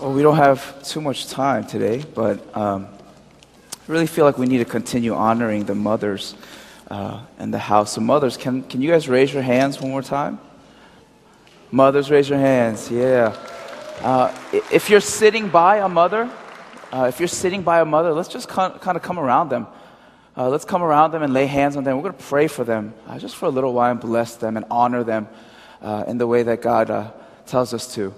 Well, we don't have too much time today, but um, I really feel like we need to continue honoring the mothers uh, in the house. of mothers, can, can you guys raise your hands one more time? Mothers, raise your hands. Yeah. Uh, if you're sitting by a mother, uh, if you're sitting by a mother, let's just kind of come around them. Uh, let's come around them and lay hands on them. We're going to pray for them uh, just for a little while and bless them and honor them uh, in the way that God uh, tells us to.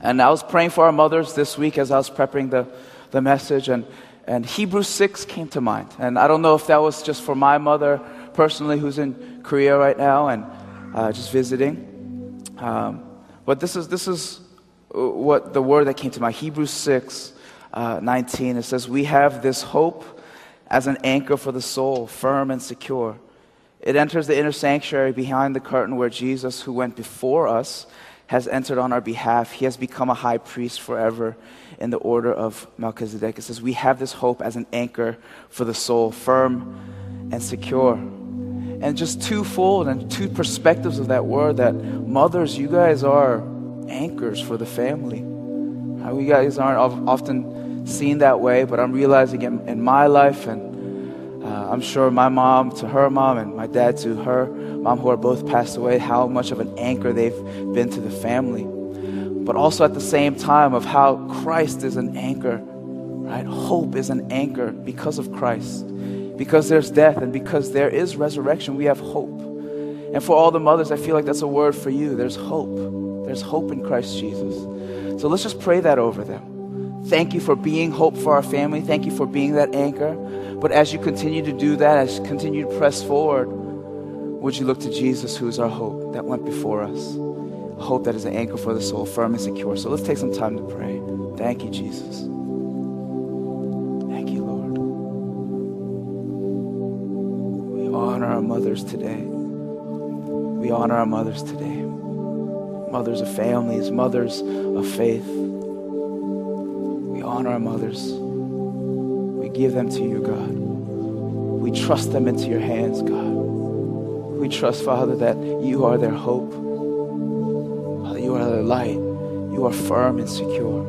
And I was praying for our mothers this week as I was preparing the, the message, and, and Hebrews 6 came to mind. And I don't know if that was just for my mother personally, who's in Korea right now and uh, just visiting. Um, but this is, this is what the word that came to mind Hebrews 6 uh, 19. It says, We have this hope as an anchor for the soul, firm and secure. It enters the inner sanctuary behind the curtain where Jesus, who went before us, has entered on our behalf. He has become a high priest forever in the order of Melchizedek. It says, We have this hope as an anchor for the soul, firm and secure. And just twofold and two perspectives of that word that mothers, you guys are anchors for the family. You guys aren't often seen that way, but I'm realizing in, in my life and uh, I'm sure my mom to her mom and my dad to her mom, who are both passed away, how much of an anchor they've been to the family. But also at the same time, of how Christ is an anchor, right? Hope is an anchor because of Christ. Because there's death and because there is resurrection, we have hope. And for all the mothers, I feel like that's a word for you. There's hope. There's hope in Christ Jesus. So let's just pray that over them. Thank you for being hope for our family. Thank you for being that anchor. But as you continue to do that, as you continue to press forward, would you look to Jesus, who is our hope that went before us? A hope that is an anchor for the soul, firm and secure. So let's take some time to pray. Thank you, Jesus. Thank you, Lord. We honor our mothers today. We honor our mothers today. Mothers of families, mothers of faith. We honor our mothers We give them to you, God. Trust them into your hands, God. We trust, Father, that you are their hope. Father, you are their light. You are firm and secure.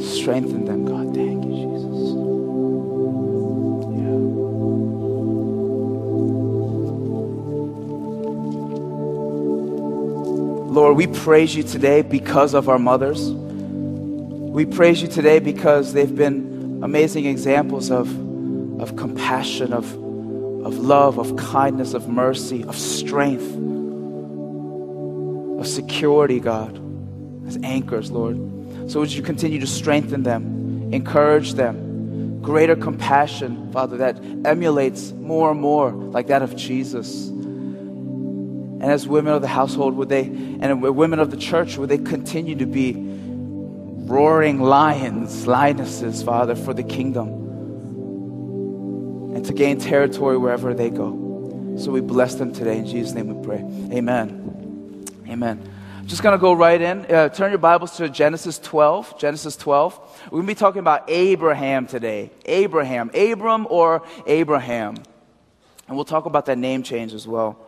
Strengthen them, God. Thank you, Jesus. Yeah. Lord, we praise you today because of our mothers. We praise you today because they've been amazing examples of, of compassion, of, of love, of kindness, of mercy, of strength, of security, God, as anchors, Lord. So would you continue to strengthen them, encourage them, greater compassion, Father, that emulates more and more like that of Jesus. And as women of the household, would they, and women of the church, would they continue to be roaring lions, lionesses, Father, for the kingdom and to gain territory wherever they go. So we bless them today. In Jesus' name we pray. Amen. Amen. Just going to go right in. Uh, turn your Bibles to Genesis 12. Genesis 12. We're going to be talking about Abraham today. Abraham. Abram or Abraham. And we'll talk about that name change as well.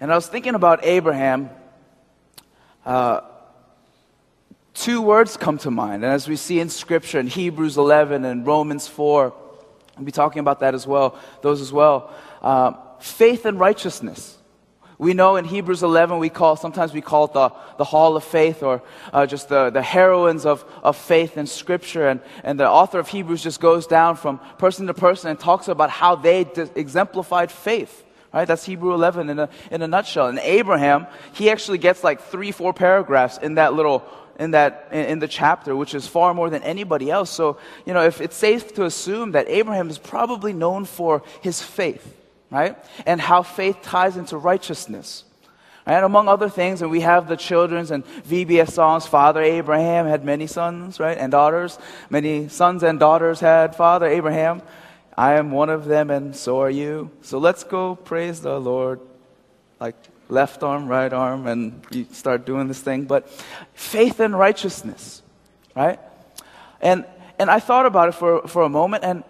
And I was thinking about Abraham. Uh, two words come to mind. And as we see in Scripture, in Hebrews 11 and Romans 4, we'll be talking about that as well, those as well. Uh, faith and righteousness. We know in Hebrews 11, we call, sometimes we call it the, the hall of faith or uh, just the, the heroines of, of faith in Scripture. And, and the author of Hebrews just goes down from person to person and talks about how they exemplified faith. Right? That's Hebrew 11 in a, in a nutshell. And Abraham, he actually gets like three, four paragraphs in that little, in that, in, the chapter, which is far more than anybody else. So, you know, if it's safe to assume that Abraham is probably known for his faith, right? And how faith ties into righteousness. And among other things, and we have the children's and VBS songs, Father Abraham had many sons, right, and daughters. Many sons and daughters had Father Abraham. I am one of them, and so are you. So let's go praise the Lord. Like left arm, right arm, and you start doing this thing. But faith and righteousness, right? And, and I thought about it for, for a moment, and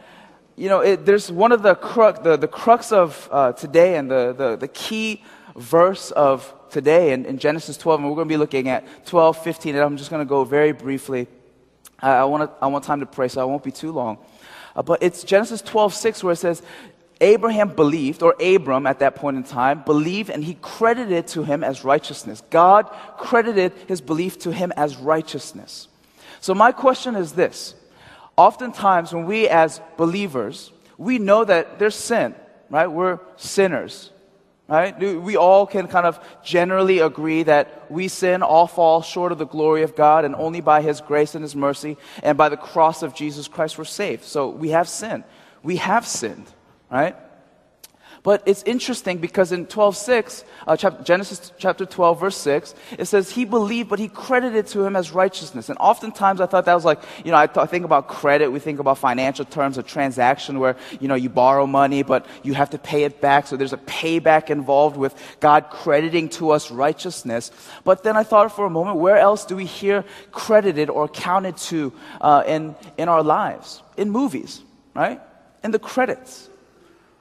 you know, it, there's one of the crux, the, the crux of uh, today and the, the, the key verse of today in, in Genesis 12, and we're going to be looking at 12, 15, and I'm just going to go very briefly. I, I, want I want time to pray, so I won't be too long. Uh, but it's Genesis 12, 6, where it says, Abraham believed, or Abram at that point in time, believed and he credited to him as righteousness. God credited his belief to him as righteousness. So, my question is this Oftentimes, when we as believers, we know that there's sin, right? We're sinners, right? We all can kind of generally agree that we sin, all fall short of the glory of God, and only by His grace and His mercy and by the cross of Jesus Christ we're saved. So we have sin. We have sinned, right? But it's interesting because in 12:6, uh, chap- Genesis chapter 12, verse 6, it says, He believed, but he credited to him as righteousness. And oftentimes I thought that was like, you know, I, th- I think about credit, we think about financial terms, a transaction where, you know, you borrow money, but you have to pay it back. So there's a payback involved with God crediting to us righteousness. But then I thought for a moment, where else do we hear credited or counted to uh, in, in our lives? In movies, right? In the credits,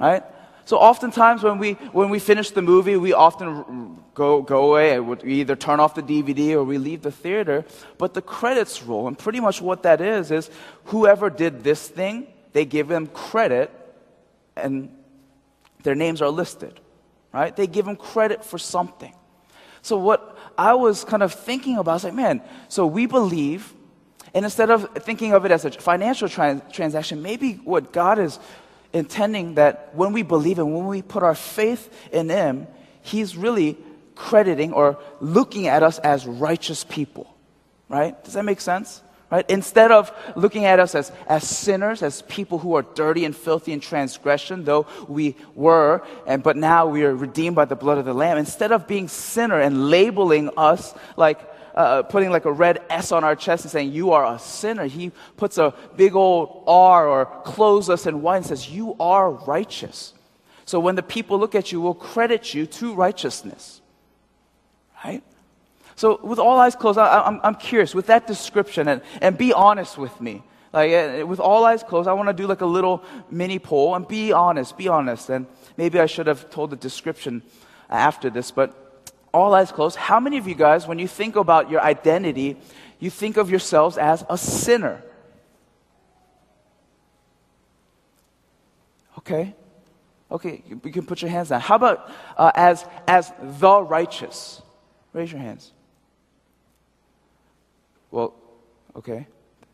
right? So oftentimes when we, when we finish the movie, we often go, go away. We either turn off the DVD or we leave the theater. But the credits roll. And pretty much what that is, is whoever did this thing, they give them credit and their names are listed, right? They give them credit for something. So what I was kind of thinking about, I was like, man, so we believe, and instead of thinking of it as a financial transaction, maybe what God is intending that when we believe and when we put our faith in Him, He's really crediting or looking at us as righteous people. Right? Does that make sense? Right? Instead of looking at us as, as sinners, as people who are dirty and filthy in transgression, though we were, and but now we are redeemed by the blood of the Lamb, instead of being sinner and labeling us like uh, putting like a red S on our chest and saying, You are a sinner. He puts a big old R or clothes us in white and says, You are righteous. So when the people look at you, will credit you to righteousness. Right? So with all eyes closed, I, am I'm, I'm curious with that description and, and be honest with me. Like uh, with all eyes closed, I want to do like a little mini poll and be honest, be honest. And maybe I should have told the description after this, but all eyes closed, how many of you guys, when you think about your identity, you think of yourselves as a sinner? Okay. Okay, you can put your hands down. How about uh, as, as the righteous? Raise your hands. Well, okay.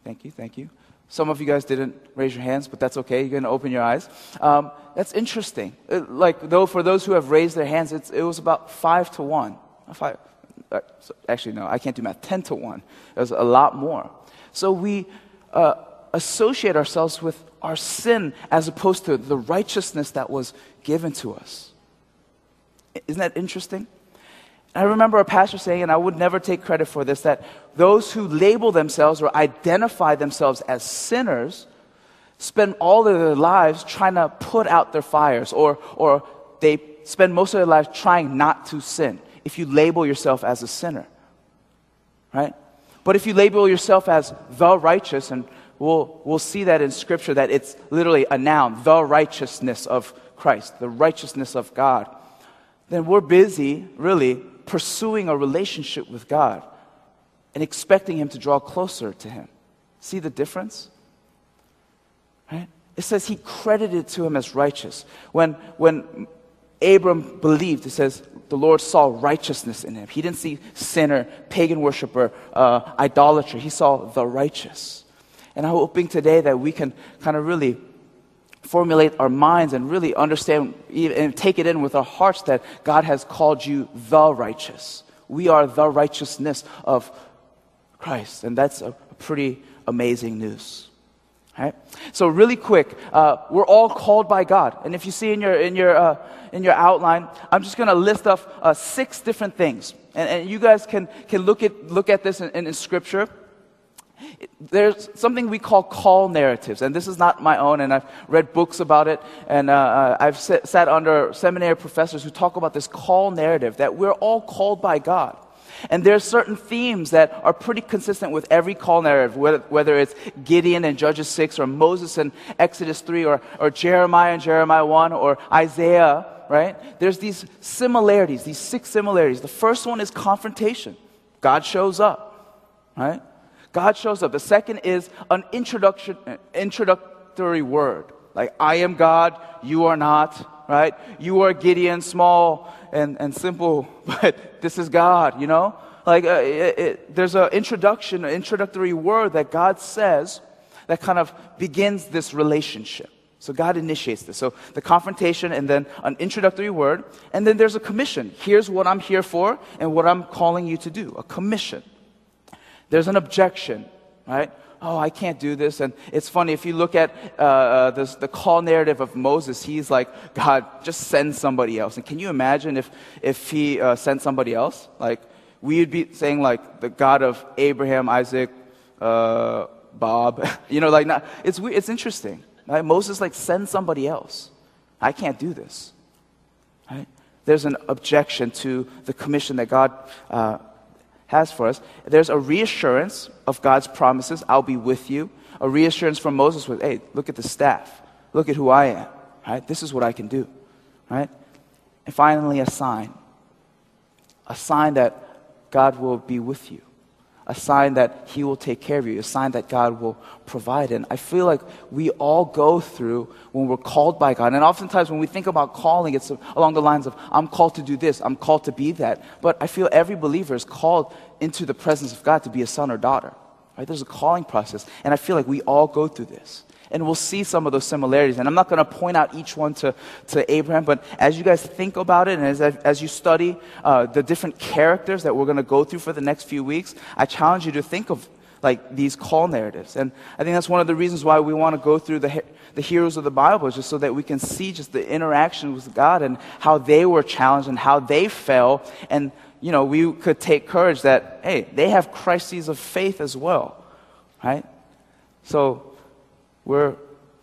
Thank you, thank you. Some of you guys didn't raise your hands, but that's okay. You're going to open your eyes. Um, that's interesting. It, uh, like, though, for those who have raised their hands, it was about five to one. Five, uh, actually, no, I can't do math. Ten to one. It was a lot more. So we uh, associate ourselves with our sin as opposed to the righteousness that was given to us. Isn't that interesting? I remember a pastor saying, and I would never take credit for this, that those who label themselves or identify themselves as sinners spend all of their lives trying to put out their fires, or, or they spend most of their lives trying not to sin if you label yourself as a sinner. Right? But if you label yourself as the righteous, and we'll, we'll see that in Scripture, that it's literally a noun, the righteousness of Christ, the righteousness of God, then we're busy, really, pursuing a relationship with God and expecting Him to draw closer to Him. See the difference? Right? It says He credited to Him as righteous. When, when Abram believed, it says the Lord saw righteousness in him. He didn't see sinner, pagan worshiper, uh, idolatry. He saw the righteous. And I'm hoping today that we can kind of really formulate our minds and really understand and take it in with our hearts that God has called you the righteous. We are the righteousness of Christ. And that's a pretty amazing news. Right? So really quick, uh, we're all called by God. And if you see in your, in your, uh, in your outline, I'm just going to list off uh, six different things. And, and you guys can, can look, at, look at this in, in, in Scripture there's something we call call narratives, and this is not my own, and I've read books about it, and uh, uh I've sat, sat under seminary professors who talk about this call narrative that we're all called by God. And there are certain themes that are pretty consistent with every call narrative, whether, whether it's Gideon and Judges 6 or Moses and Exodus 3 or, or Jeremiah and Jeremiah 1 or Isaiah, right? There's these similarities, these six similarities. The first one is confrontation. God shows up, right? God shows up. The second is an introduction, introductory word, like, I am God, you are not, right? You are Gideon, small and, and simple, but this is God, you know? Like, uh, it, it, there's an introduction, an introductory word that God says that kind of begins this relationship. So God initiates this. So the confrontation and then an introductory word. And then there's a commission. Here's what I'm here for and what I'm calling you to do. A commission. There's an objection, right? oh, I can't do this. And it's funny, if you look at uh, uh, this, the call narrative of Moses, he's like, God, just send somebody else. And can you imagine if, if he uh, sent somebody else? Like, we would be saying, like, the God of Abraham, Isaac, uh, Bob. you know, like, not, it's, it's interesting. Right? Moses, like, send somebody else. I can't do this. Right? There's an objection to the commission that God uh, has for us. There's a reassurance of God's promises I'll be with you. A reassurance from Moses with, hey, look at the staff. Look at who I am. Right? This is what I can do. Right? And finally, a sign. A sign that God will be with you a sign that He will take care of you, a sign that God will provide. And I feel like we all go through when we're called by God. And oftentimes when we think about calling, it's along the lines of, I'm called to do this, I'm called to be that. But I feel every believer is called into the presence of God to be a son or daughter. Right? There's a calling process. And I feel like we all go through this. And we'll see some of those similarities. And I'm not going to point out each one to, to Abraham, but as you guys think about it and as, as you study uh, the different characters that we're going to go through for the next few weeks, I challenge you to think of like these call narratives. And I think that's one of the reasons why we want to go through the, the heroes of the Bible, just so that we can see just the interaction with God and how they were challenged and how they fell. And, you know, we could take courage that, hey, they have crises of faith as well, right? So we're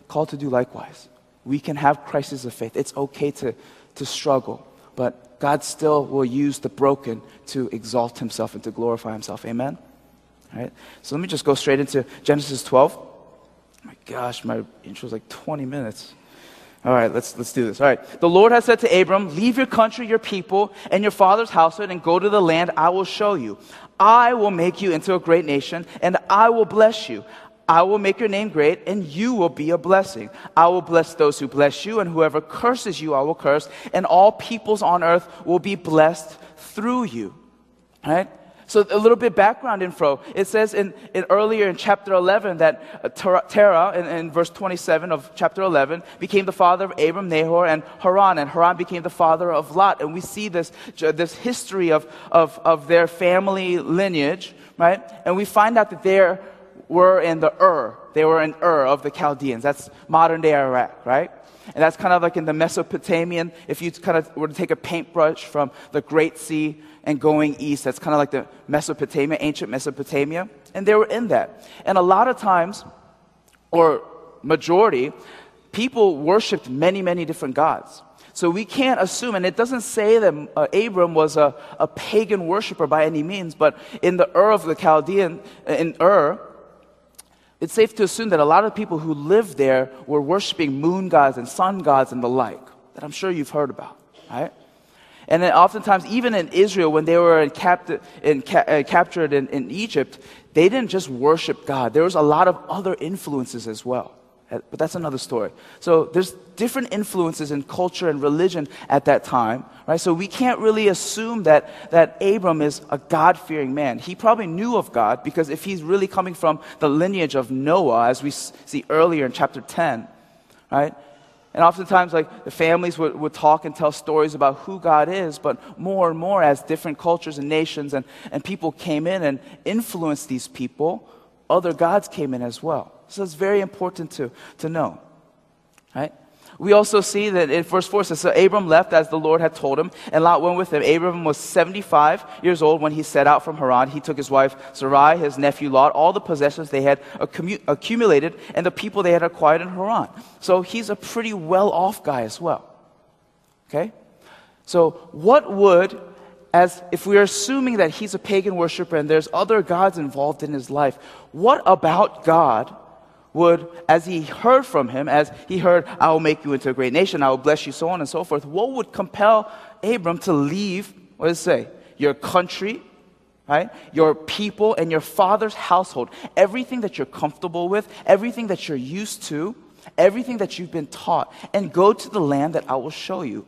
called to do likewise. We can have crises of faith. It's okay to, to struggle, but God still will use the broken to exalt himself and to glorify himself. Amen? All right? So let me just go straight into Genesis 12. Oh my gosh, my intro is like 20 minutes. All right, let's, let's do this. All right. The Lord has said to Abram, Leave your country, your people, and your father's household, and go to the land I will show you. I will make you into a great nation, and I will bless you. I will make your name great, and you will be a blessing. I will bless those who bless you, and whoever curses you, I will curse, and all peoples on earth will be blessed through you. Right? So a little bit background info. It says in, in earlier in chapter 11 that uh, Terah, in, in, verse 27 of chapter 11, became the father of Abram, Nahor, and Haran, and Haran became the father of Lot. And we see this, this history of, of, of their family lineage, right? And we find out that they're were in the Ur. They were in Ur of the Chaldeans. That's modern day Iraq, right? And that's kind of like in the Mesopotamian, if you kind of were to take a paintbrush from the Great Sea and going east, that's kind of like the Mesopotamia, ancient Mesopotamia. And they were in that. And a lot of times, or majority, people worshiped many, many different gods. So we can't assume, and it doesn't say that uh, Abram was a, a pagan worshiper by any means, but in the Ur of the Chaldean, in Ur, it's safe to assume that a lot of people who lived there were worshiping moon gods and sun gods and the like, that I'm sure you've heard about, right? And then oftentimes, even in Israel, when they were in in ca- uh, captured in, in Egypt, they didn't just worship God. There was a lot of other influences as well. Uh, but that's another story. So there's different influences in culture and religion at that time, right? So we can't really assume that, that Abram is a God fearing man. He probably knew of God because if he's really coming from the lineage of Noah, as we see earlier in chapter 10, right? And oftentimes, like, the families would, would talk and tell stories about who God is, but more and more as different cultures and nations and, and people came in and influenced these people, other gods came in as well. So it's very important to, to know. Right? We also see that in verse 4 says, So Abram left as the Lord had told him, and Lot went with him. Abram was 75 years old when he set out from Haran. He took his wife Sarai, his nephew Lot, all the possessions they had accumulated, and the people they had acquired in Haran. So he's a pretty well off guy as well. Okay? So, what would as if we are assuming that he's a pagan worshiper and there's other gods involved in his life, what about God would, as he heard from him, as he heard, I will make you into a great nation, I will bless you, so on and so forth, what would compel Abram to leave, what does it say? Your country, right? Your people and your father's household, everything that you're comfortable with, everything that you're used to, everything that you've been taught, and go to the land that I will show you.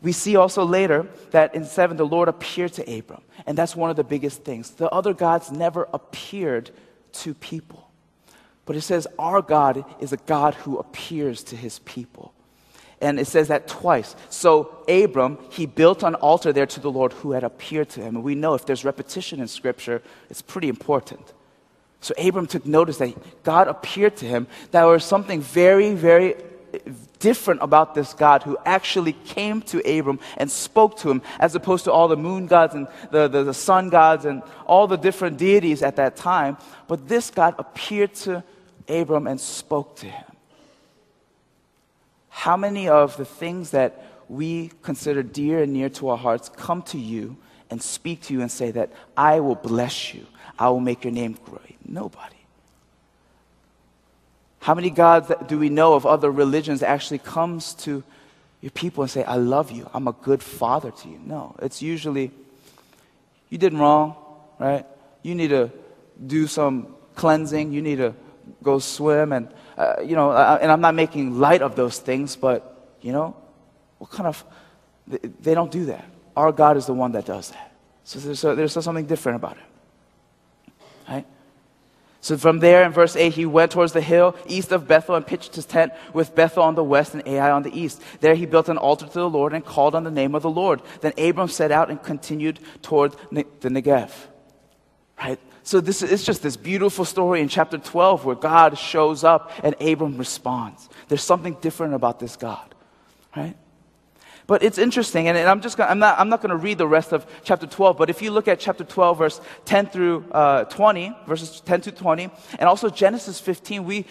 We see also later that in 7, the Lord appeared to Abram. And that's one of the biggest things. The other gods never appeared to people. But it says our God is a God who appears to his people. And it says that twice. So Abram, he built an altar there to the Lord who had appeared to him. And we know if there's repetition in Scripture, it's pretty important. So Abram took notice that God appeared to him. That was something very, very different about this God who actually came to Abram and spoke to him, as opposed to all the moon gods and the, the, the sun gods and all the different deities at that time. But this God appeared to Abram and spoke to him. How many of the things that we consider dear and near to our hearts come to you and speak to you and say that I will bless you, I will make your name great? Nobody. How many gods do we know of other religions actually comes to your people and say, I love you, I'm a good father to you? No, it's usually, you did wrong, right? You need to do some cleansing, you need to go swim, and, uh, you know, uh, and I'm not making light of those things, but, you know, what kind of, they don't do that. Our God is the one that does that. So there's, a, there's something different about it. Right? So from there in verse 8, he went towards the hill east of Bethel and pitched his tent with Bethel on the west and Ai on the east. There he built an altar to the Lord and called on the name of the Lord. Then Abram set out and continued toward the Negev. Right? So this is it's just this beautiful story in chapter 12 where God shows up and Abram responds. There's something different about this God. Right? But it's interesting, and, I'm just gonna, I'm not, I'm not going to read the rest of chapter 12, but if you look at chapter 12, verse 10 through uh, 20, verses 10 to 20, and also Genesis 15, we,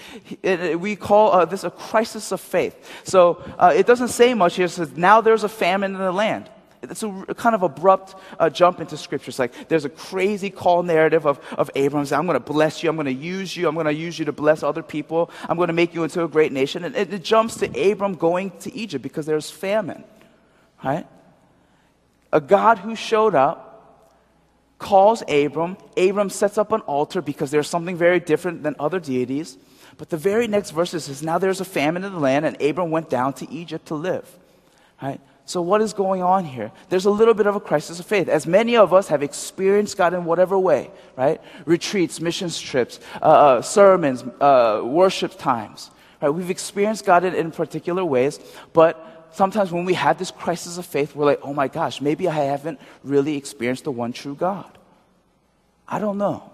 we call uh, this a crisis of faith. So uh, it doesn't say much here. It says, now there's a famine in the land. It's a, a kind of abrupt uh, jump into scripture. It's like there's a crazy call narrative of, of Abram. I'm going to bless you. I'm going to use you. I'm going to use you to bless other people. I'm going to make you into a great nation. And it, it jumps to Abram going to Egypt because there's famine. Right? A God who showed up calls Abram. Abram sets up an altar because there's something very different than other deities. But the very next verse says, Now there's a famine in the land, and Abram went down to Egypt to live. Right? So, what is going on here? There's a little bit of a crisis of faith. As many of us have experienced God in whatever way, right? Retreats, missions trips, uh, uh, sermons, uh, worship times. Right? We've experienced God in, in particular ways, but sometimes when we have this crisis of faith, we're like, oh my gosh, maybe I haven't really experienced the one true God. I don't know.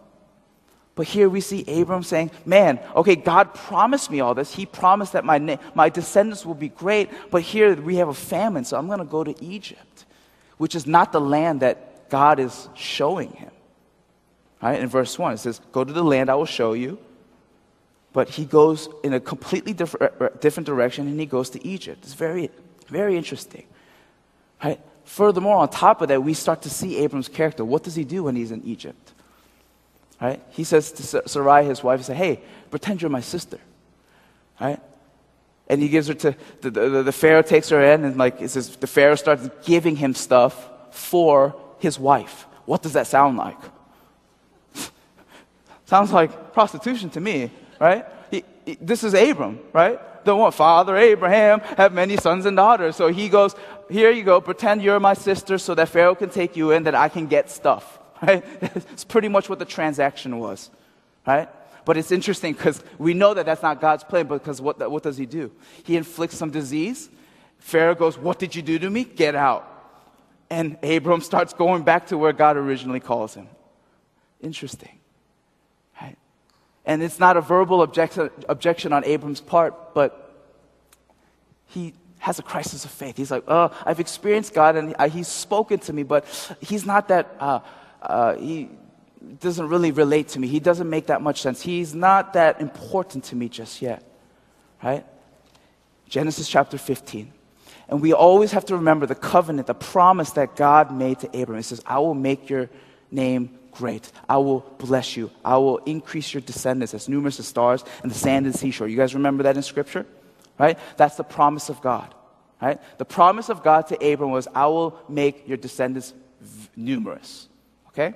But here we see Abram saying, Man, okay, God promised me all this. He promised that my, my descendants will be great. But here we have a famine, so I'm going to go to Egypt, which is not the land that God is showing him. Right? In verse 1, it says, Go to the land I will show you. But he goes in a completely different, uh, uh, different direction and he goes to Egypt. It's very, very interesting. Right? Furthermore, on top of that, we start to see Abram's character. What does he do when he's in Egypt? Right? He says to Sarai, his wife, he hey, pretend you're my sister. Right? And he gives her to, the, the, the Pharaoh takes her in, and like, it says, the Pharaoh starts giving him stuff for his wife. What does that sound like? Sounds like prostitution to me, right? He, he, this is Abram, right? The one, Father Abraham have many sons and daughters. So he goes, Here you go, pretend you're my sister so that Pharaoh can take you in, that I can get stuff right? It's pretty much what the transaction was, right? But it's interesting because we know that that's not God's plan, because what, what does he do? He inflicts some disease. Pharaoh goes, What did you do to me? Get out. And Abram starts going back to where God originally calls him. Interesting. Right? And it's not a verbal objection, objection on Abram's part, but he has a crisis of faith. He's like, Oh, I've experienced God and he's spoken to me, but he's not that. Uh, uh, he doesn't really relate to me. He doesn't make that much sense. He's not that important to me just yet. Right? Genesis chapter 15. And we always have to remember the covenant, the promise that God made to Abram. He says, I will make your name great. I will bless you. I will increase your descendants as numerous as stars and the sand and seashore. You guys remember that in Scripture? Right? That's the promise of God. Right? The promise of God to Abram was, I will make your descendants numerous. Okay?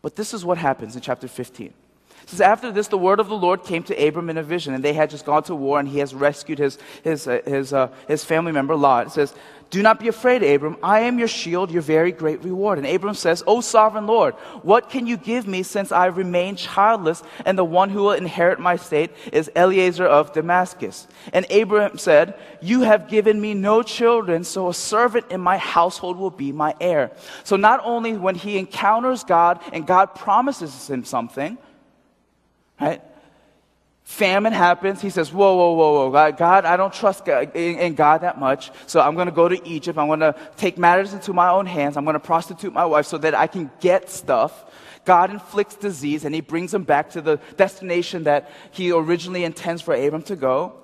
But this is what happens in chapter 15. It says, After this, the word of the Lord came to Abram in a vision, and they had just gone to war, and he has rescued his, his, uh, his, uh, his family member Lot. It says, Do not be afraid, Abram. I am your shield, your very great reward. And Abram says, O sovereign Lord, what can you give me since I remain childless, and the one who will inherit my state is Eliezer of Damascus? And Abram said, You have given me no children, so a servant in my household will be my heir. So not only when he encounters God and God promises him something, Right? Famine happens. He says, Whoa, whoa, whoa, whoa. God, God I don't trust God, in, in God that much. So I'm going to go to Egypt. I'm going to take matters into my own hands. I'm going to prostitute my wife so that I can get stuff. God inflicts disease and he brings him back to the destination that he originally intends for Abram to go.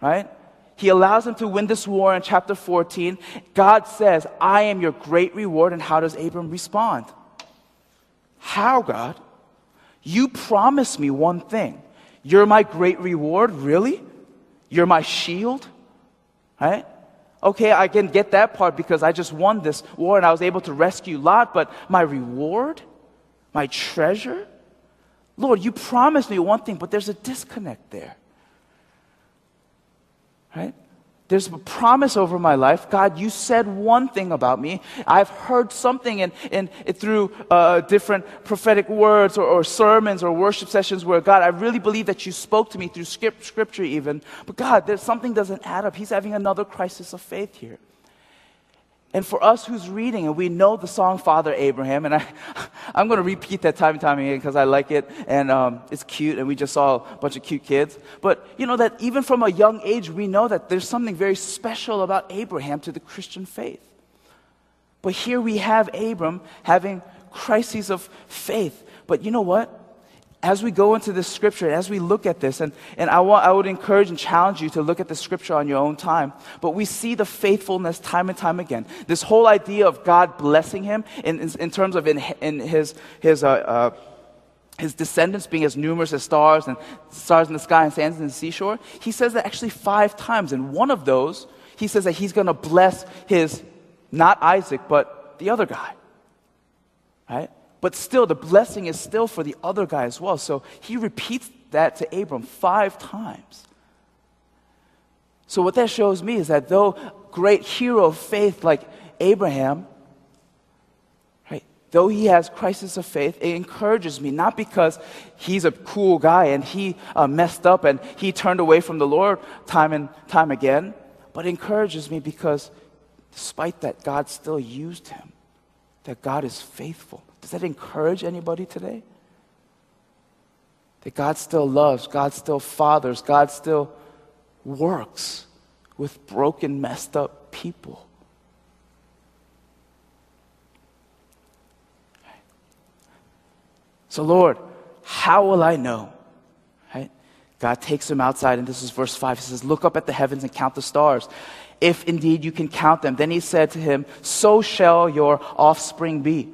Right? He allows him to win this war in chapter 14. God says, I am your great reward. And how does Abram respond? How, God? You promised me one thing. You're my great reward, really? You're my shield? Right? Okay, I can get that part because I just won this war and I was able to rescue Lot, but my reward? My treasure? Lord, you promised me one thing, but there's a disconnect there. Right? There's a promise over my life. God, you said one thing about me. I've heard something in, in, through uh, different prophetic words or, or, sermons or worship sessions where, God, I really believe that you spoke to me through script, scripture even. But God, there's something doesn't add up. He's having another crisis of faith here. And for us who's reading, and we know the song Father Abraham, and I, I'm going to repeat that time and time again because I like it, and um, it's cute, and we just saw a bunch of cute kids. But you know that even from a young age, we know that there's something very special about Abraham to the Christian faith. But here we have Abram having crises of faith. But you know what? As we go into this scripture, as we look at this, and, and I, want, I would encourage and challenge you to look at the scripture on your own time, but we see the faithfulness time and time again. This whole idea of God blessing him in, in, in terms of in, in his, his, uh, uh, his descendants being as numerous as stars and stars in the sky and sands in the seashore, he says that actually five times. And one of those, he says that he's going to bless his, not Isaac, but the other guy. Right? But still, the blessing is still for the other guy as well. So he repeats that to Abram five times. So, what that shows me is that though great hero of faith like Abraham, right, though he has crisis of faith, it encourages me not because he's a cool guy and he uh, messed up and he turned away from the Lord time and time again, but encourages me because despite that, God still used him, that God is faithful. Does that encourage anybody today? That God still loves, God still fathers, God still works with broken, messed up people. So, Lord, how will I know? Right? God takes him outside, and this is verse 5. He says, Look up at the heavens and count the stars, if indeed you can count them. Then he said to him, So shall your offspring be.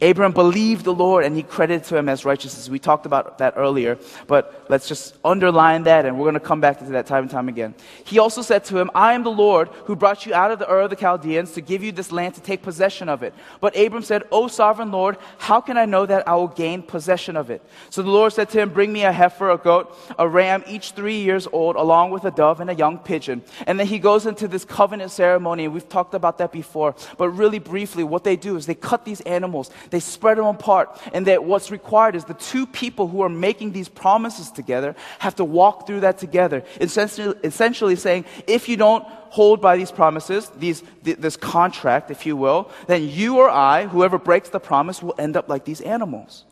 Abraham believed the Lord and he credited to him as righteousness. We talked about that earlier, but let's just underline that and we're going to come back to that time and time again. He also said to him, I am the Lord who brought you out of the Ur of the Chaldeans to give you this land to take possession of it. But Abram said, O sovereign Lord, how can I know that I will gain possession of it? So the Lord said to him, Bring me a heifer, a goat, a ram, each three years old, along with a dove and a young pigeon. And then he goes into this covenant ceremony, we've talked about that before. But really briefly, what they do is they cut these animals they spread them apart. And that what's required is the two people who are making these promises together have to walk through that together. Essentially, essentially saying, if you don't hold by these promises, these, th- this contract, if you will, then you or I, whoever breaks the promise, will end up like these animals.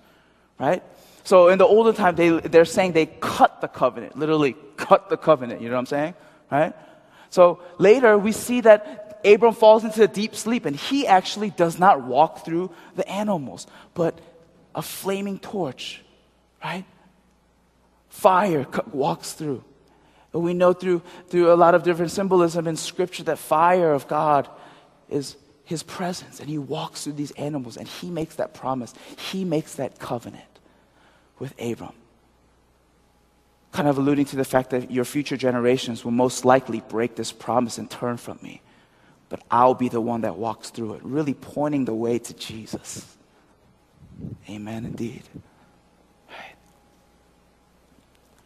Right? So in the olden time, they, they're saying they cut the covenant, literally cut the covenant. You know what I'm saying? Right? So later, we see that Abram falls into a deep sleep and he actually does not walk through the animals, but a flaming torch, right? Fire walks through. We know through, through a lot of different symbolism in Scripture that fire of God is His presence, and He walks through these animals, and He makes that promise. He makes that covenant with Abram. Kind of alluding to the fact that your future generations will most likely break this promise and turn from me, but I'll be the one that walks through it, really pointing the way to Jesus. Amen, indeed.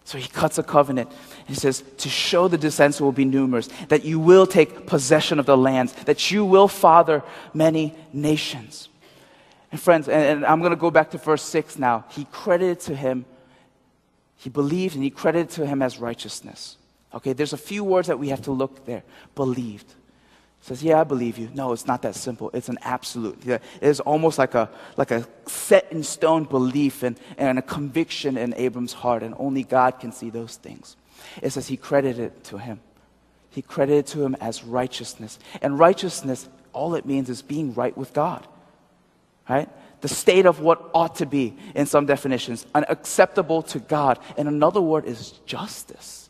So he cuts a covenant. He says, to show the descendants will be numerous, that you will take possession of the lands, that you will father many nations. And friends, and, and I'm going to go back to verse 6 now. He credited to him, he believed and he credited to him as righteousness. Okay, there's a few words that we have to look there. Believed says, Yeah, I believe you. No, it's not that simple. It's an absolute. It is almost like a, like a set in stone belief and, and a conviction in Abram's heart, and only God can see those things. It says he credited it to him. He credited to him as righteousness. And righteousness, all it means is being right with God. Right? The state of what ought to be in some definitions, unacceptable to God. And another word is justice.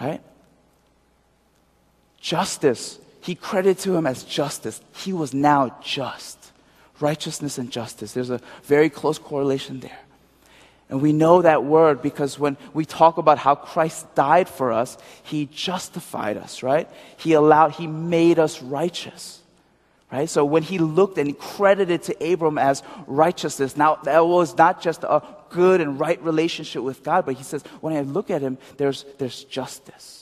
Right? Justice. He credited to him as justice. He was now just. Righteousness and justice. There's a very close correlation there. And we know that word because when we talk about how Christ died for us, he justified us, right? He allowed, he made us righteous. Right? So when he looked and he credited to Abram as righteousness, now that was not just a good and right relationship with God, but he says, when I look at him, there's, there's justice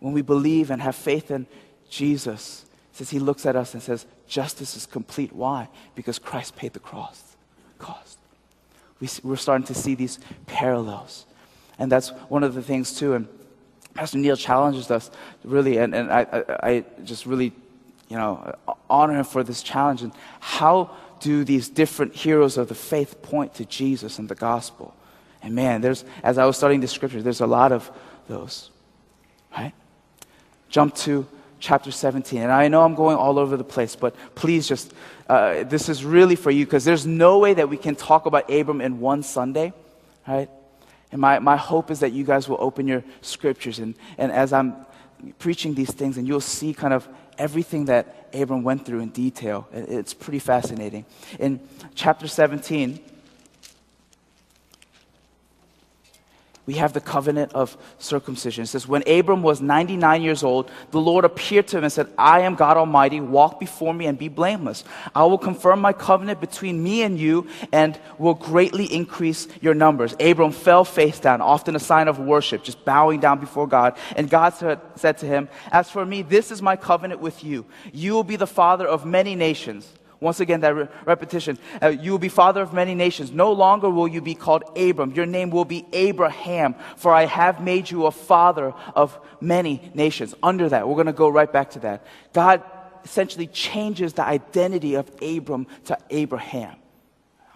when we believe and have faith in Jesus, says he looks at us and says, justice is complete. Why? Because Christ paid the cross, cost. We, we're starting to see these parallels. And that's one of the things, too. And Pastor Neil challenges us really, and, and I, I, I just really, you know, honor him for this challenge. And how do these different heroes of the faith point to Jesus and the gospel? And man, there's, as I was studying the scriptures, there's a lot of those, right? Jump to chapter 17. And I know I'm going all over the place, but please just, uh, this is really for you because there's no way that we can talk about Abram in one Sunday, right? And my, my hope is that you guys will open your scriptures and, and as I'm preaching these things and you'll see kind of everything that Abram went through in detail. It's pretty fascinating. In chapter 17, we have the covenant of circumcision. It says, When Abram was 99 years old, the Lord appeared to him and said, I am God Almighty, walk before me and be blameless. I will confirm my covenant between me and you and will greatly increase your numbers. Abram fell face down, often a sign of worship, just bowing down before God. And God said, said to him, As for me, this is my covenant with you. You will be the father of many nations. Once again, that re- repetition. Uh, you will be father of many nations. No longer will you be called Abram. Your name will be Abraham, for I have made you a father of many nations. Under that, we're going to go right back to that. God essentially changes the identity of Abram to Abraham.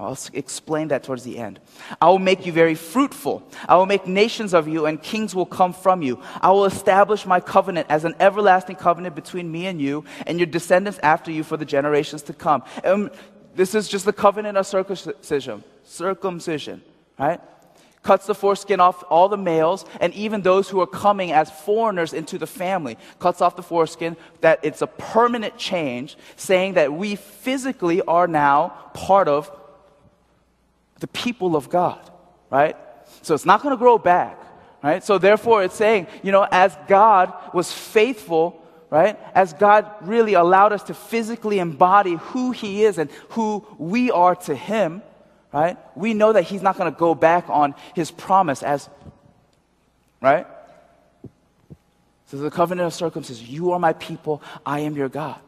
I'll explain that towards the end. I will make you very fruitful. I will make nations of you, and kings will come from you. I will establish my covenant as an everlasting covenant between me and you, and your descendants after you for the generations to come. And this is just the covenant of circumcision. Circumcision, right? Cuts the foreskin off all the males, and even those who are coming as foreigners into the family. Cuts off the foreskin, that it's a permanent change, saying that we physically are now part of the people of God, right? So it's not going to grow back, right? So therefore, it's saying, you know, as God was faithful, right? As God really allowed us to physically embody who He is and who we are to Him, right? We know that He's not going to go back on His promise as, right? So the covenant of circumcision, you are my people, I am your God.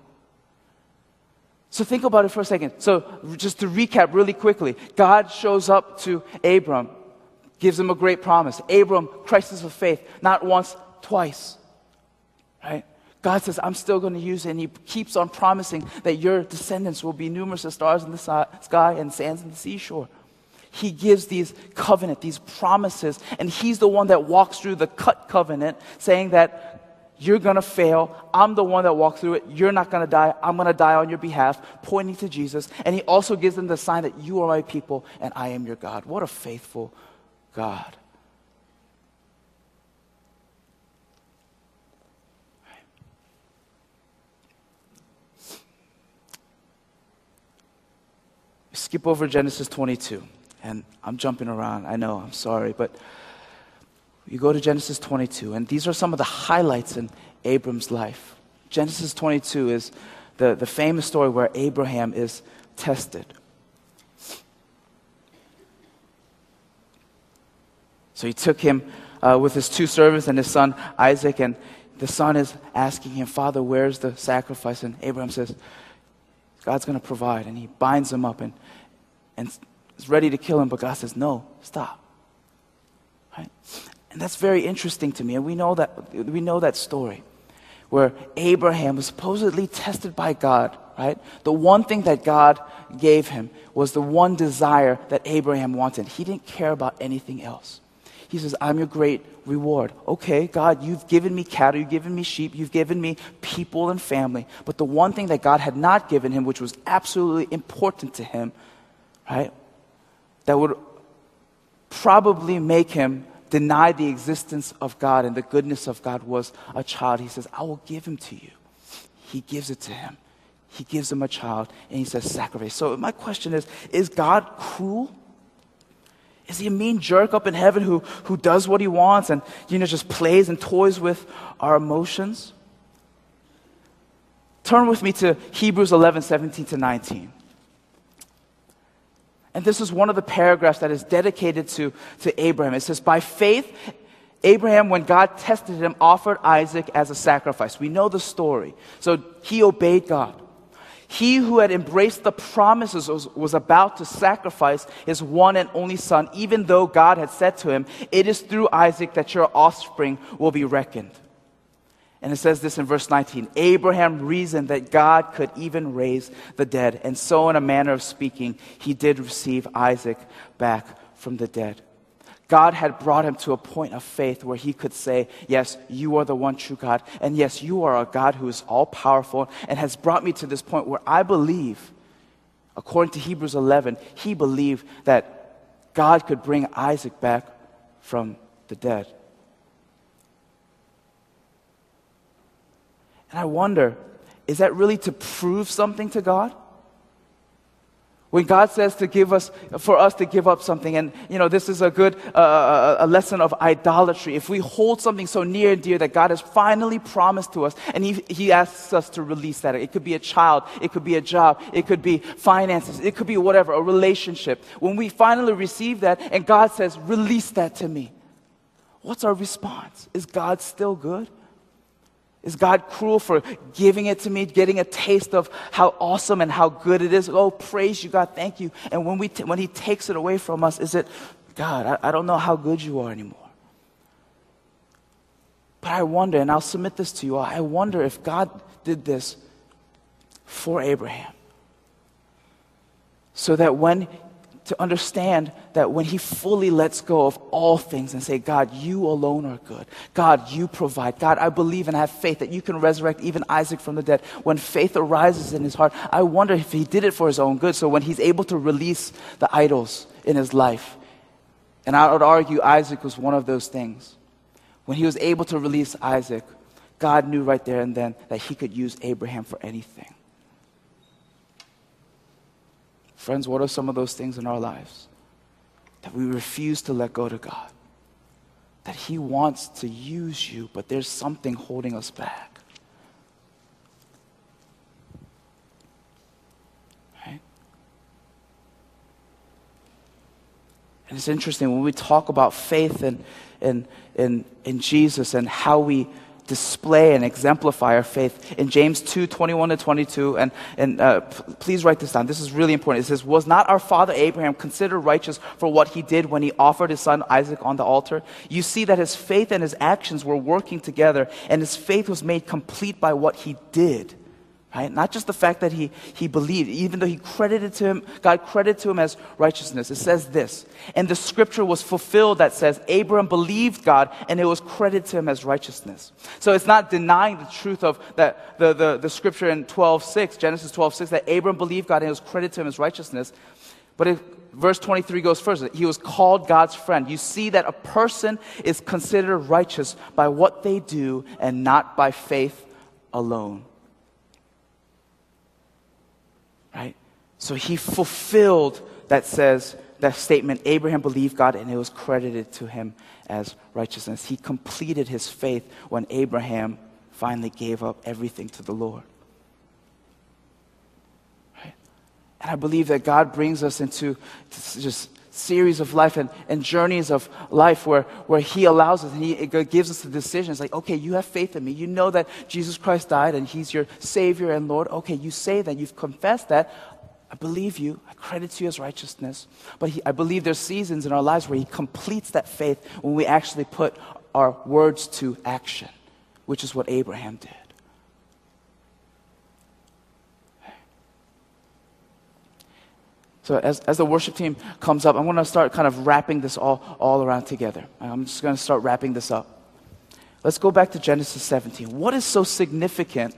So think about it for a second. So just to recap really quickly, God shows up to Abram, gives him a great promise. Abram, crisis of faith, not once, twice. Right? God says, I'm still going to use it. And he keeps on promising that your descendants will be numerous as stars in the sky and sands in the seashore. He gives these covenant, these promises, and he's the one that walks through the cut covenant, saying that you're going to fail. I'm the one that walked through it. You're not going to die. I'm going to die on your behalf, pointing to Jesus. And he also gives them the sign that you are my people and I am your God. What a faithful God. Skip over Genesis 22, and I'm jumping around. I know, I'm sorry, but you go to Genesis 22, and these are some of the highlights in Abram's life. Genesis 22 is the, the famous story where Abraham is tested. So he took him uh, with his two servants and his son Isaac, and the son is asking him, Father, where's the sacrifice? And Abraham says, God's going to provide. And he binds him up and, and is ready to kill him, but God says, No, stop. Right? And that's very interesting to me. And we know that, we know that story where Abraham was supposedly tested by God, right? The one thing that God gave him was the one desire that Abraham wanted. He didn't care about anything else. He says, I'm your great reward. Okay, God, you've given me cattle, you've given me sheep, you've given me people and family. But the one thing that God had not given him, which was absolutely important to him, right, that would probably make him deny the existence of God and the goodness of God was a child. He says, I will give him to you. He gives it to him. He gives him a child and he says, sacrifice. So my question is, is God cruel? Is he a mean jerk up in heaven who, who does what he wants and, you know, just plays and toys with our emotions? Turn with me to Hebrews 11, 17 to 19. And this is one of the paragraphs that is dedicated to, to Abraham. It says, By faith, Abraham, when God tested him, offered Isaac as a sacrifice. We know the story. So he obeyed God. He who had embraced the promises was, was, about to sacrifice his one and only son, even though God had said to him, It is through Isaac that your offspring will be reckoned. And it says this in verse 19 Abraham reasoned that God could even raise the dead. And so, in a manner of speaking, he did receive Isaac back from the dead. God had brought him to a point of faith where he could say, Yes, you are the one true God. And yes, you are a God who is all powerful and has brought me to this point where I believe, according to Hebrews 11, he believed that God could bring Isaac back from the dead. And I wonder, is that really to prove something to God? When God says to give us, for us to give up something, and you know, this is a good uh, uh, a lesson of idolatry. If we hold something so near and dear that God has finally promised to us, and He, he asks us to release that, it could be a child, it could be a job, it could be finances, it could be whatever, a relationship. When we finally receive that, and God says, release that to me, what's our response? Is God still good? Is God cruel for giving it to me, getting a taste of how awesome and how good it is? Oh, praise you, God, thank you. And when, we t- when He takes it away from us, is it, God, I, I don't know how good you are anymore? But I wonder, and I'll submit this to you all, I wonder if God did this for Abraham. So that when to understand that when he fully lets go of all things and say, God, you alone are good. God, you provide. God, I believe and have faith that you can resurrect even Isaac from the dead. When faith arises in his heart, I wonder if he did it for his own good. So when he's able to release the idols in his life, and I would argue Isaac was one of those things. When he was able to release Isaac, God knew right there and then that he could use Abraham for anything. Friends, what are some of those things in our lives that we refuse to let go to God? That He wants to use you, but there's something holding us back. Right? And it's interesting when we talk about faith and in, in, in Jesus and how we display and exemplify our faith. In James 2 21 to 22, and, and uh, p- please write this down. This is really important. It says, Was not our father Abraham considered righteous for what he did when he offered his son Isaac on the altar? You see that his faith and his actions were working together, and his faith was made complete by what he did. Right? Not just the fact that he, he believed, even though he credited to him, God credited to him as righteousness. It says this, and the scripture was fulfilled that says, Abram believed God and it was credited to him as righteousness. So it's not denying the truth of that, the, the, the scripture in 12.6, Genesis 12.6, that Abram believed God and it was credited to him as righteousness. But verse 23 goes first. He was called God's friend. You see that a person is considered righteous by what they do and not by faith alone. So he fulfilled that says, that statement, Abraham believed God and it was credited to him as righteousness. He completed his faith when Abraham finally gave up everything to the Lord. Right? And I believe that God brings us into just series of life and, and journeys of life where, where He allows us and He gives us the decisions like, okay, you have faith in me. You know that Jesus Christ died and He's your Savior and Lord. Okay, you say that, you've confessed that. I believe you. I credit you as righteousness. But he, I believe there's seasons in our lives where He completes that faith when we actually put our words to action, which is what Abraham did. So as, as the worship team comes up, I'm going to start kind of wrapping this all, all around together. I'm just going to start wrapping this up. Let's go back to Genesis 17. What is so significant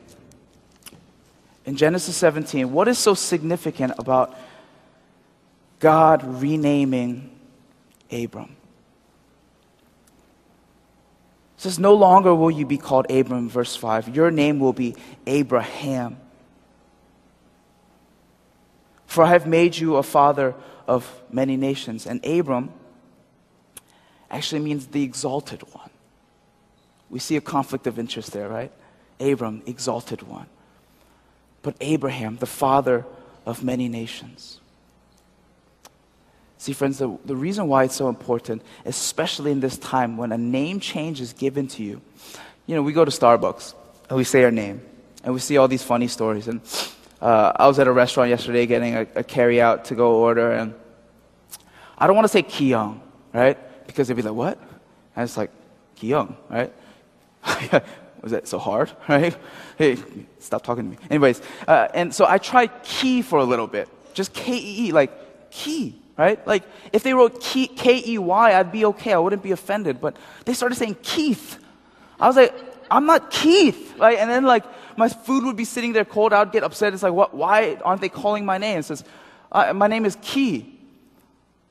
in Genesis 17? What is so significant about God renaming Abram? It says, No longer will you be called Abram, verse 5. Your name will be Abraham. For I have made you a father of many nations. And Abram actually means the exalted one. We see a conflict of interest there, right? Abram, exalted one. But Abraham, the father of many nations. See, friends, the, the reason why it's so important, especially in this time when a name change is given to you, you know, we go to Starbucks and we say our name and we see all these funny stories. And uh, I was at a restaurant yesterday getting a, a carry out to go order, and I don't want to say Kiyong, right? Because they'd be like, what? And it's like, Kiyong, right? was that so hard, right? Hey, stop talking to me. Anyways, uh, and so I tried Key for a little bit, just K E E, like Key, right? Like if they wrote K E Y, I'd be okay. I wouldn't be offended. But they started saying Keith. I was like, I'm not Keith, right? And then like my food would be sitting there cold. I would get upset. It's like, what, why aren't they calling my name? It says, uh, my name is Key.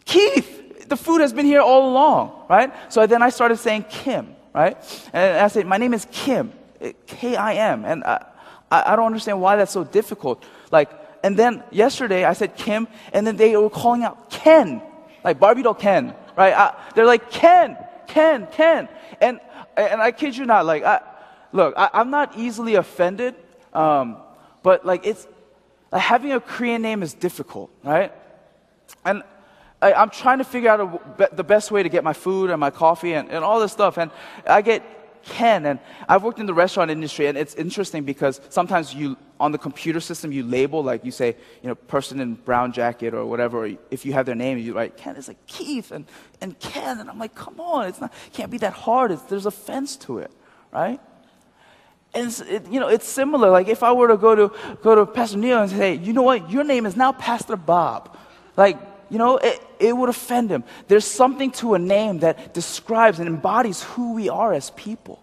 Keith, the food has been here all along, right? So then I started saying Kim, right? And I said, my name is Kim, K-I-M. And I, I don't understand why that's so difficult. Like, and then yesterday I said Kim, and then they were calling out Ken, like Barbie doll Ken, right? I, they're like Ken, Ken, Ken. And, and I kid you not, like, I, look, I, am not easily offended, um, but like it's like having a Korean name is difficult, right? And I, am trying to figure out a, the best way to get my food and my coffee and, and all this stuff, and I get Ken, and I've worked in the restaurant industry, and it's interesting because sometimes you on the computer system you label like you say you know person in brown jacket or whatever. Or if you have their name, you write Ken. It's like Keith and and Ken, and I'm like, come on, it's not can't be that hard. It's, there's offense to it, right? And it, you know, it's similar. Like if I were to go to go to Pastor Neil and say, you know what, your name is now Pastor Bob, like you know, it, it would offend him. There's something to a name that describes and embodies who we are as people.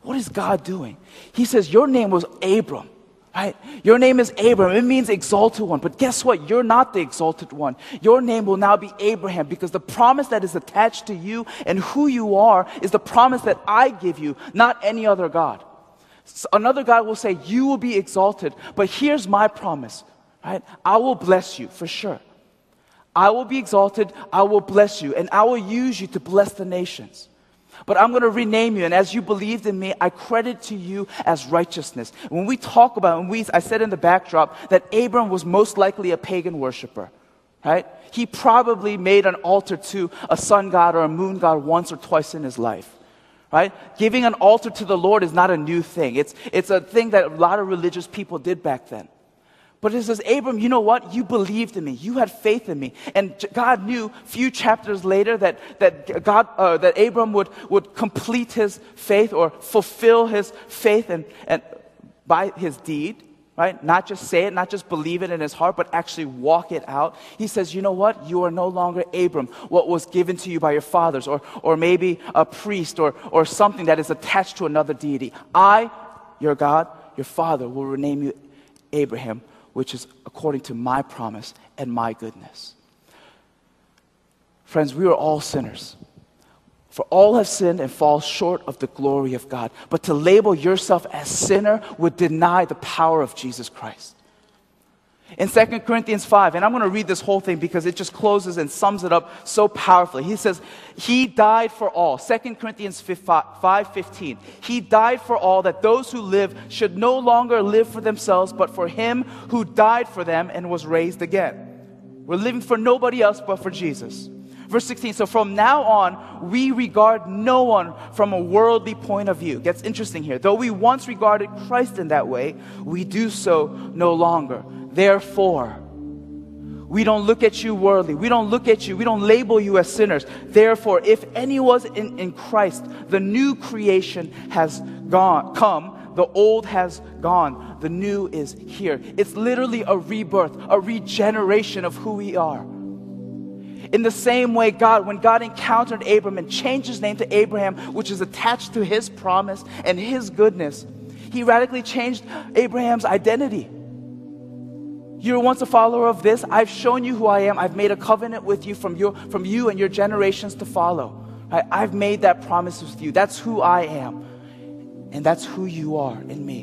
What is God doing? He says, Your name was Abram, right? Your name is Abram. It means exalted one. But guess what? You're not the exalted one. Your name will now be Abraham because the promise that is attached to you and who you are is the promise that I give you, not any other God. Another guy will say, You will be exalted, but here's my promise, right? I will bless you for sure. I will be exalted, I will bless you, and I will use you to bless the nations. But I'm going to rename you, and as you believed in me, I credit to you as righteousness. When we talk about, when we, I said in the backdrop that Abram was most likely a pagan worshiper, right? He probably made an altar to a sun god or a moon god once or twice in his life right? Giving an altar to the Lord is not a new thing. It's, it's a thing that a lot of religious people did back then. But it says, Abram, you know what? You believed in me. You had faith in me. And God knew few chapters later that, that, God, uh, that Abram would, would complete his faith or fulfill his faith and, and by his deed right? Not just say it, not just believe it in his heart, but actually walk it out. He says, you know what? You are no longer Abram, what was given to you by your fathers, or, or maybe a priest, or, or something that is attached to another deity. I, your God, your father, will rename you Abraham, which is according to my promise and my goodness. Friends, we are all sinners. For all have sinned and fall short of the glory of God. But to label yourself as sinner would deny the power of Jesus Christ. In 2 Corinthians 5, and I'm going to read this whole thing because it just closes and sums it up so powerfully. He says, He died for all. 2 Corinthians 5 15. He died for all that those who live should no longer live for themselves, but for Him who died for them and was raised again. We're living for nobody else but for Jesus. Verse 16, so from now on, we regard no one from a worldly point of view. Gets interesting here. Though we once regarded Christ in that way, we do so no longer. Therefore, we don't look at you worldly. We don't look at you. We don't label you as sinners. Therefore, if anyone's in, in Christ, the new creation has gone, come. The old has gone. The new is here. It's literally a rebirth, a regeneration of who we are. In the same way, God, when God encountered Abram and changed his name to Abraham, which is attached to his promise and his goodness, he radically changed Abraham's identity. You were once a follower of this. I've shown you who I am. I've made a covenant with you from, your, from you and your generations to follow. Right? I've made that promise with you. That's who I am. And that's who you are in me.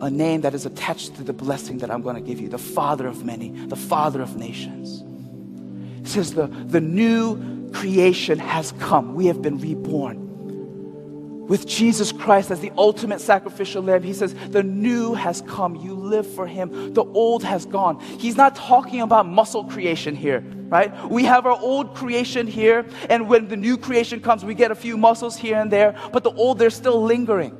A name that is attached to the blessing that I'm going to give you the Father of many, the Father of nations. Says the, the new creation has come. We have been reborn with Jesus Christ as the ultimate sacrificial lamb, he says, The new has come. You live for him. The old has gone. He's not talking about muscle creation here, right? We have our old creation here, and when the new creation comes, we get a few muscles here and there, but the old, they're still lingering.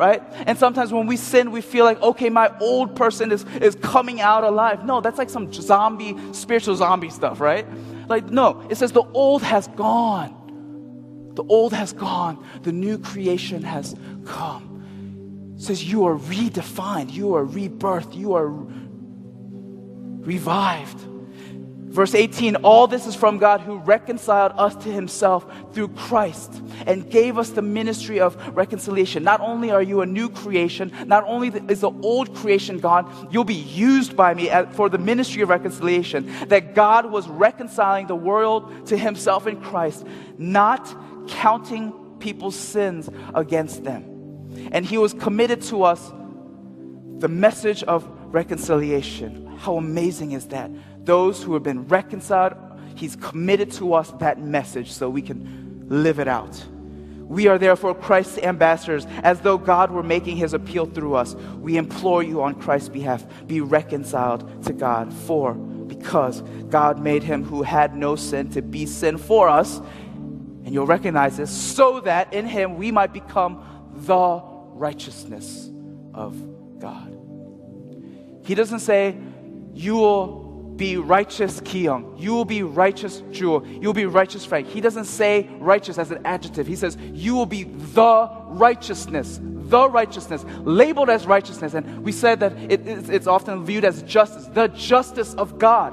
Right? And sometimes when we sin, we feel like, okay, my old person is, is coming out alive. No, that's like some zombie, spiritual zombie stuff, right? Like, no, it says the old has gone. The old has gone, the new creation has come. It says you are redefined, you are rebirthed, you are revived. Verse 18, all this is from God who reconciled us to himself through Christ and gave us the ministry of reconciliation. Not only are you a new creation, not only is the old creation gone, you'll be used by me for the ministry of reconciliation. That God was reconciling the world to himself in Christ, not counting people's sins against them. And he was committed to us the message of reconciliation. How amazing is that? Those who have been reconciled, he's committed to us that message so we can live it out. We are therefore Christ's ambassadors, as though God were making his appeal through us. We implore you on Christ's behalf, be reconciled to God. For because God made him who had no sin to be sin for us, and you'll recognize this, so that in him we might become the righteousness of God. He doesn't say, You will be righteous Keyoung. You will be righteous Jewel. You will be righteous Frank. He doesn't say righteous as an adjective. He says, You will be the righteousness. The righteousness, labeled as righteousness. And we said that it, it's often viewed as justice, the justice of God,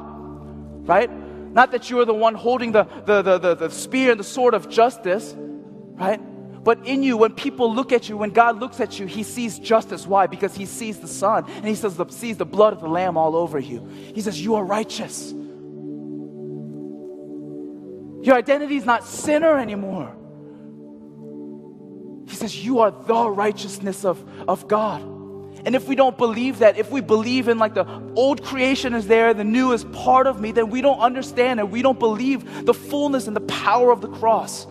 right? Not that you are the one holding the, the, the, the, the spear and the sword of justice, right? But in you, when people look at you, when God looks at you, He sees justice. Why? Because He sees the Son and He says, sees the blood of the Lamb all over you. He says, You are righteous. Your identity is not sinner anymore. He says, You are the righteousness of, of God. And if we don't believe that, if we believe in like the old creation is there, the new is part of me, then we don't understand and we don't believe the fullness and the power of the cross.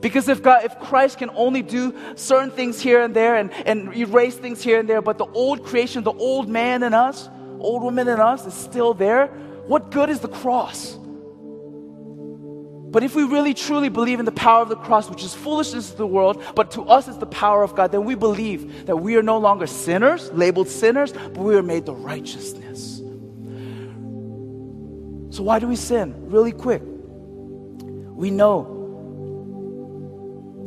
Because if God, if Christ can only do certain things here and there and, and erase things here and there, but the old creation, the old man in us, old woman in us is still there, what good is the cross? But if we really truly believe in the power of the cross, which is foolishness to the world, but to us is the power of God, then we believe that we are no longer sinners, labeled sinners, but we are made the righteousness. So, why do we sin? Really quick. We know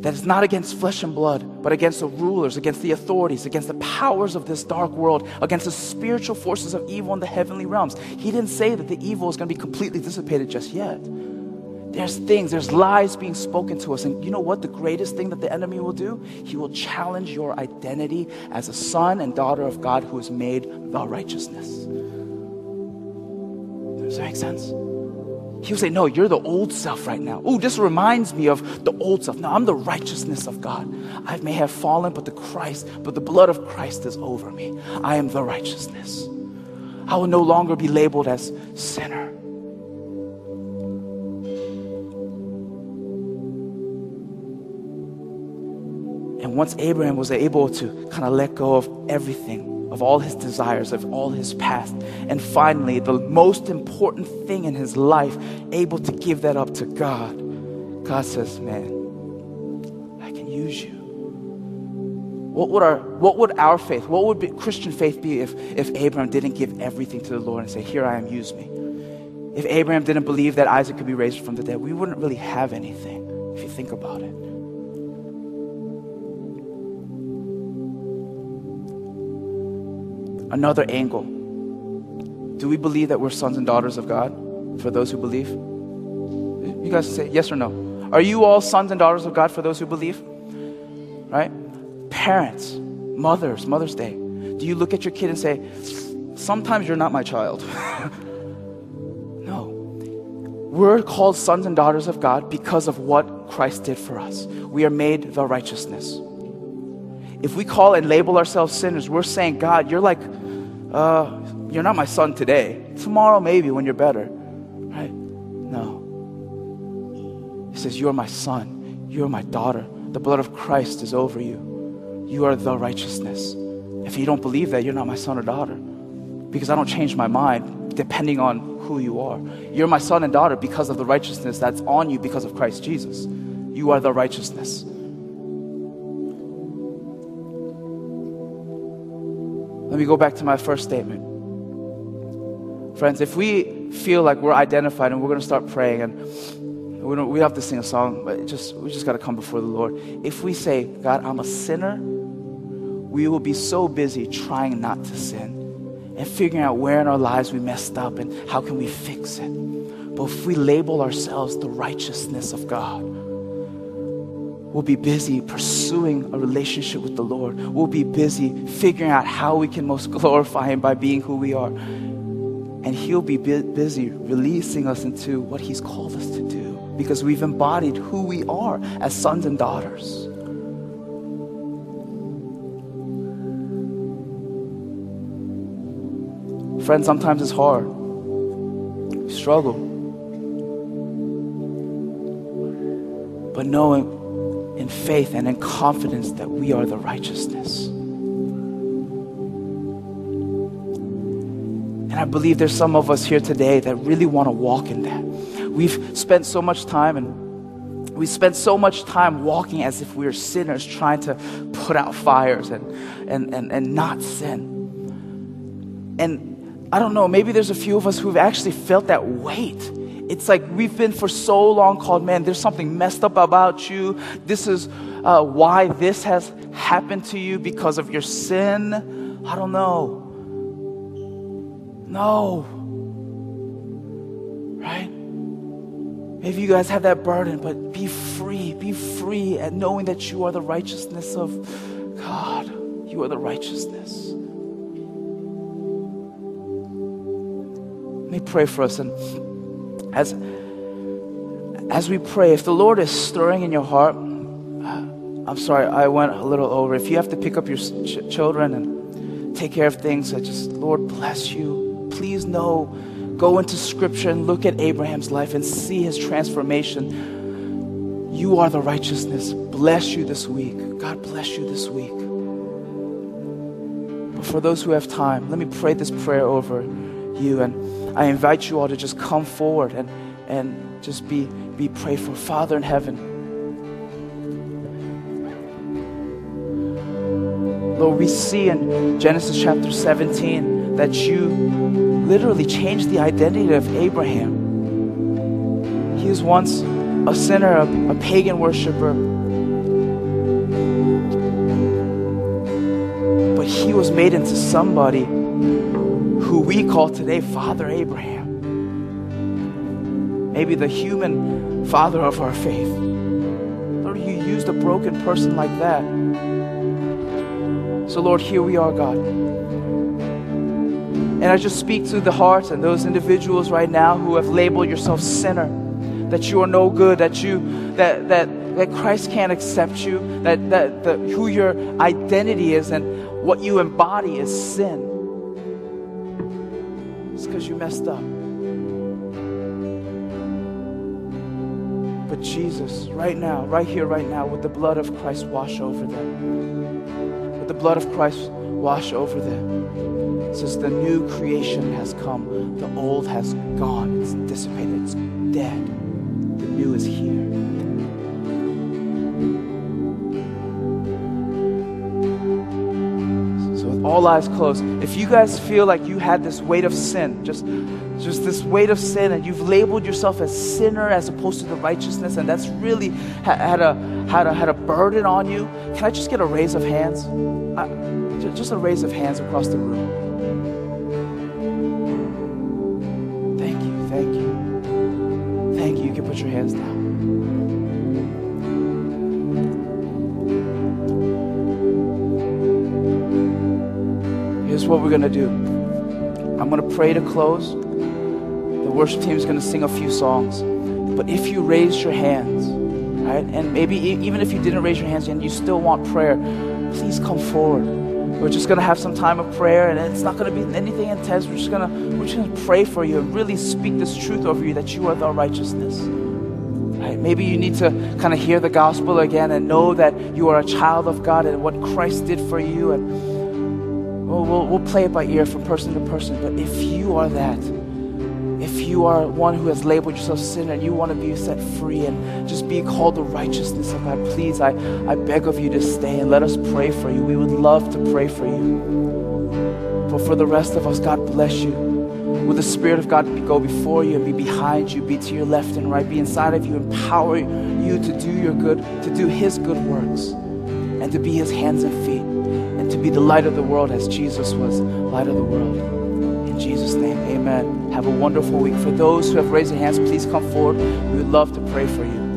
that it's not against flesh and blood, but against the rulers, against the authorities, against the powers of this dark world, against the spiritual forces of evil in the heavenly realms. He didn't say that the evil is going to be completely dissipated just yet. There's things, there's lies being spoken to us. And you know what? The greatest thing that the enemy will do? He will challenge your identity as a son and daughter of God who is made the righteousness. Does that make sense? He will say, No, you're the old self right now. Oh, this reminds me of the old self. No, I'm the righteousness of God. I may have fallen, but the Christ, but the blood of Christ is over me. I am the righteousness. I will no longer be labeled as sinner. And once Abraham was able to kind of let go of everything, of all his desires, of all his past, and finally, the most important thing in his life, able to give that up to God, God says, Man, I can use you. What would our, what would our faith, what would be, Christian faith be if, if Abraham didn't give everything to the Lord and say, Here I am, use me? If Abraham didn't believe that Isaac could be raised from the dead, we wouldn't really have anything if you think about it. Another angle. Do we believe that we're sons and daughters of God for those who believe? You guys say yes or no. Are you all sons and daughters of God for those who believe? Right? Parents, mothers, Mother's Day. Do you look at your kid and say, Sometimes you're not my child? no. We're called sons and daughters of God because of what Christ did for us. We are made the righteousness. If we call and label ourselves sinners, we're saying, God, you're like, uh, you're not my son today. Tomorrow, maybe, when you're better. Right? No. He says, You're my son. You're my daughter. The blood of Christ is over you. You are the righteousness. If you don't believe that, you're not my son or daughter. Because I don't change my mind depending on who you are. You're my son and daughter because of the righteousness that's on you because of Christ Jesus. You are the righteousness. Let me go back to my first statement. Friends, if we feel like we're identified and we're going to start praying and we, don't, we have to sing a song, but just, we just got to come before the Lord. If we say, God, I'm a sinner, we will be so busy trying not to sin and figuring out where in our lives we messed up and how can we fix it. But if we label ourselves the righteousness of God, We'll be busy pursuing a relationship with the Lord. We'll be busy figuring out how we can most glorify Him by being who we are. And He'll be busy releasing us into what He's called us to do because we've embodied who we are as sons and daughters. Friends, sometimes it's hard. We struggle. But knowing in faith and in confidence that we are the righteousness. And I believe there's some of us here today that really want to walk in that. We've spent so much time and we spent so much time walking as if we are sinners, trying to put out fires and, and, and, and not sin. And I don't know, maybe there's a few of us who've actually felt that weight it's like we've been for so long called, man, there's something messed up about you. This is uh, why this has happened to you because of your sin. I don't know. No. Right? Maybe you guys have that burden, but be free. Be free at knowing that you are the righteousness of God. You are the righteousness. Let me pray for us and as, as we pray, if the Lord is stirring in your heart, I'm sorry, I went a little over. If you have to pick up your ch- children and take care of things, I just, Lord, bless you. Please know, go into scripture and look at Abraham's life and see his transformation. You are the righteousness. Bless you this week. God bless you this week. But for those who have time, let me pray this prayer over you. And I invite you all to just come forward and, and just be, be prayed for. Father in heaven, Lord, we see in Genesis chapter 17 that you literally changed the identity of Abraham. He was once a sinner, a, a pagan worshiper. But he was made into somebody we call today Father Abraham. Maybe the human father of our faith. Lord, you used a broken person like that. So, Lord, here we are, God. And I just speak to the hearts and those individuals right now who have labeled yourself sinner, that you are no good, that you that that that Christ can't accept you, that that the, who your identity is and what you embody is sin. Messed up. But Jesus, right now, right here, right now, with the blood of Christ, wash over them. With the blood of Christ, wash over them. Says the new creation has come, the old has gone, it's dissipated, it's dead. The new is here. All eyes closed, if you guys feel like you had this weight of sin, just just this weight of sin, and you've labeled yourself as sinner as opposed to the righteousness, and that's really had a had a had a burden on you. Can I just get a raise of hands? I, just a raise of hands across the room. What we're gonna do. I'm gonna pray to close. The worship team is going to sing a few songs. But if you raise your hands, right, and maybe even if you didn't raise your hands and you still want prayer, please come forward. We're just going to have some time of prayer, and it's not going to be anything intense. We're just going to we're just going to pray for you and really speak this truth over you that you are the righteousness. Right? Maybe you need to kind of hear the gospel again and know that you are a child of God and what Christ did for you. And we'll, we'll, we'll play it by ear from person to person. But if you are that, if you are one who has labeled yourself sinner and you want to be set free and just be called the righteousness of God, please, I, I beg of you to stay and let us pray for you. We would love to pray for you. But for the rest of us, God bless you. Will the Spirit of God go before you and be behind you, be to your left and right, be inside of you, empower you to do your good, to do His good works, and to be His hands and feet, to be the light of the world as Jesus was light of the world. In Jesus' name, amen. Have a wonderful week. For those who have raised their hands, please come forward. We would love to pray for you.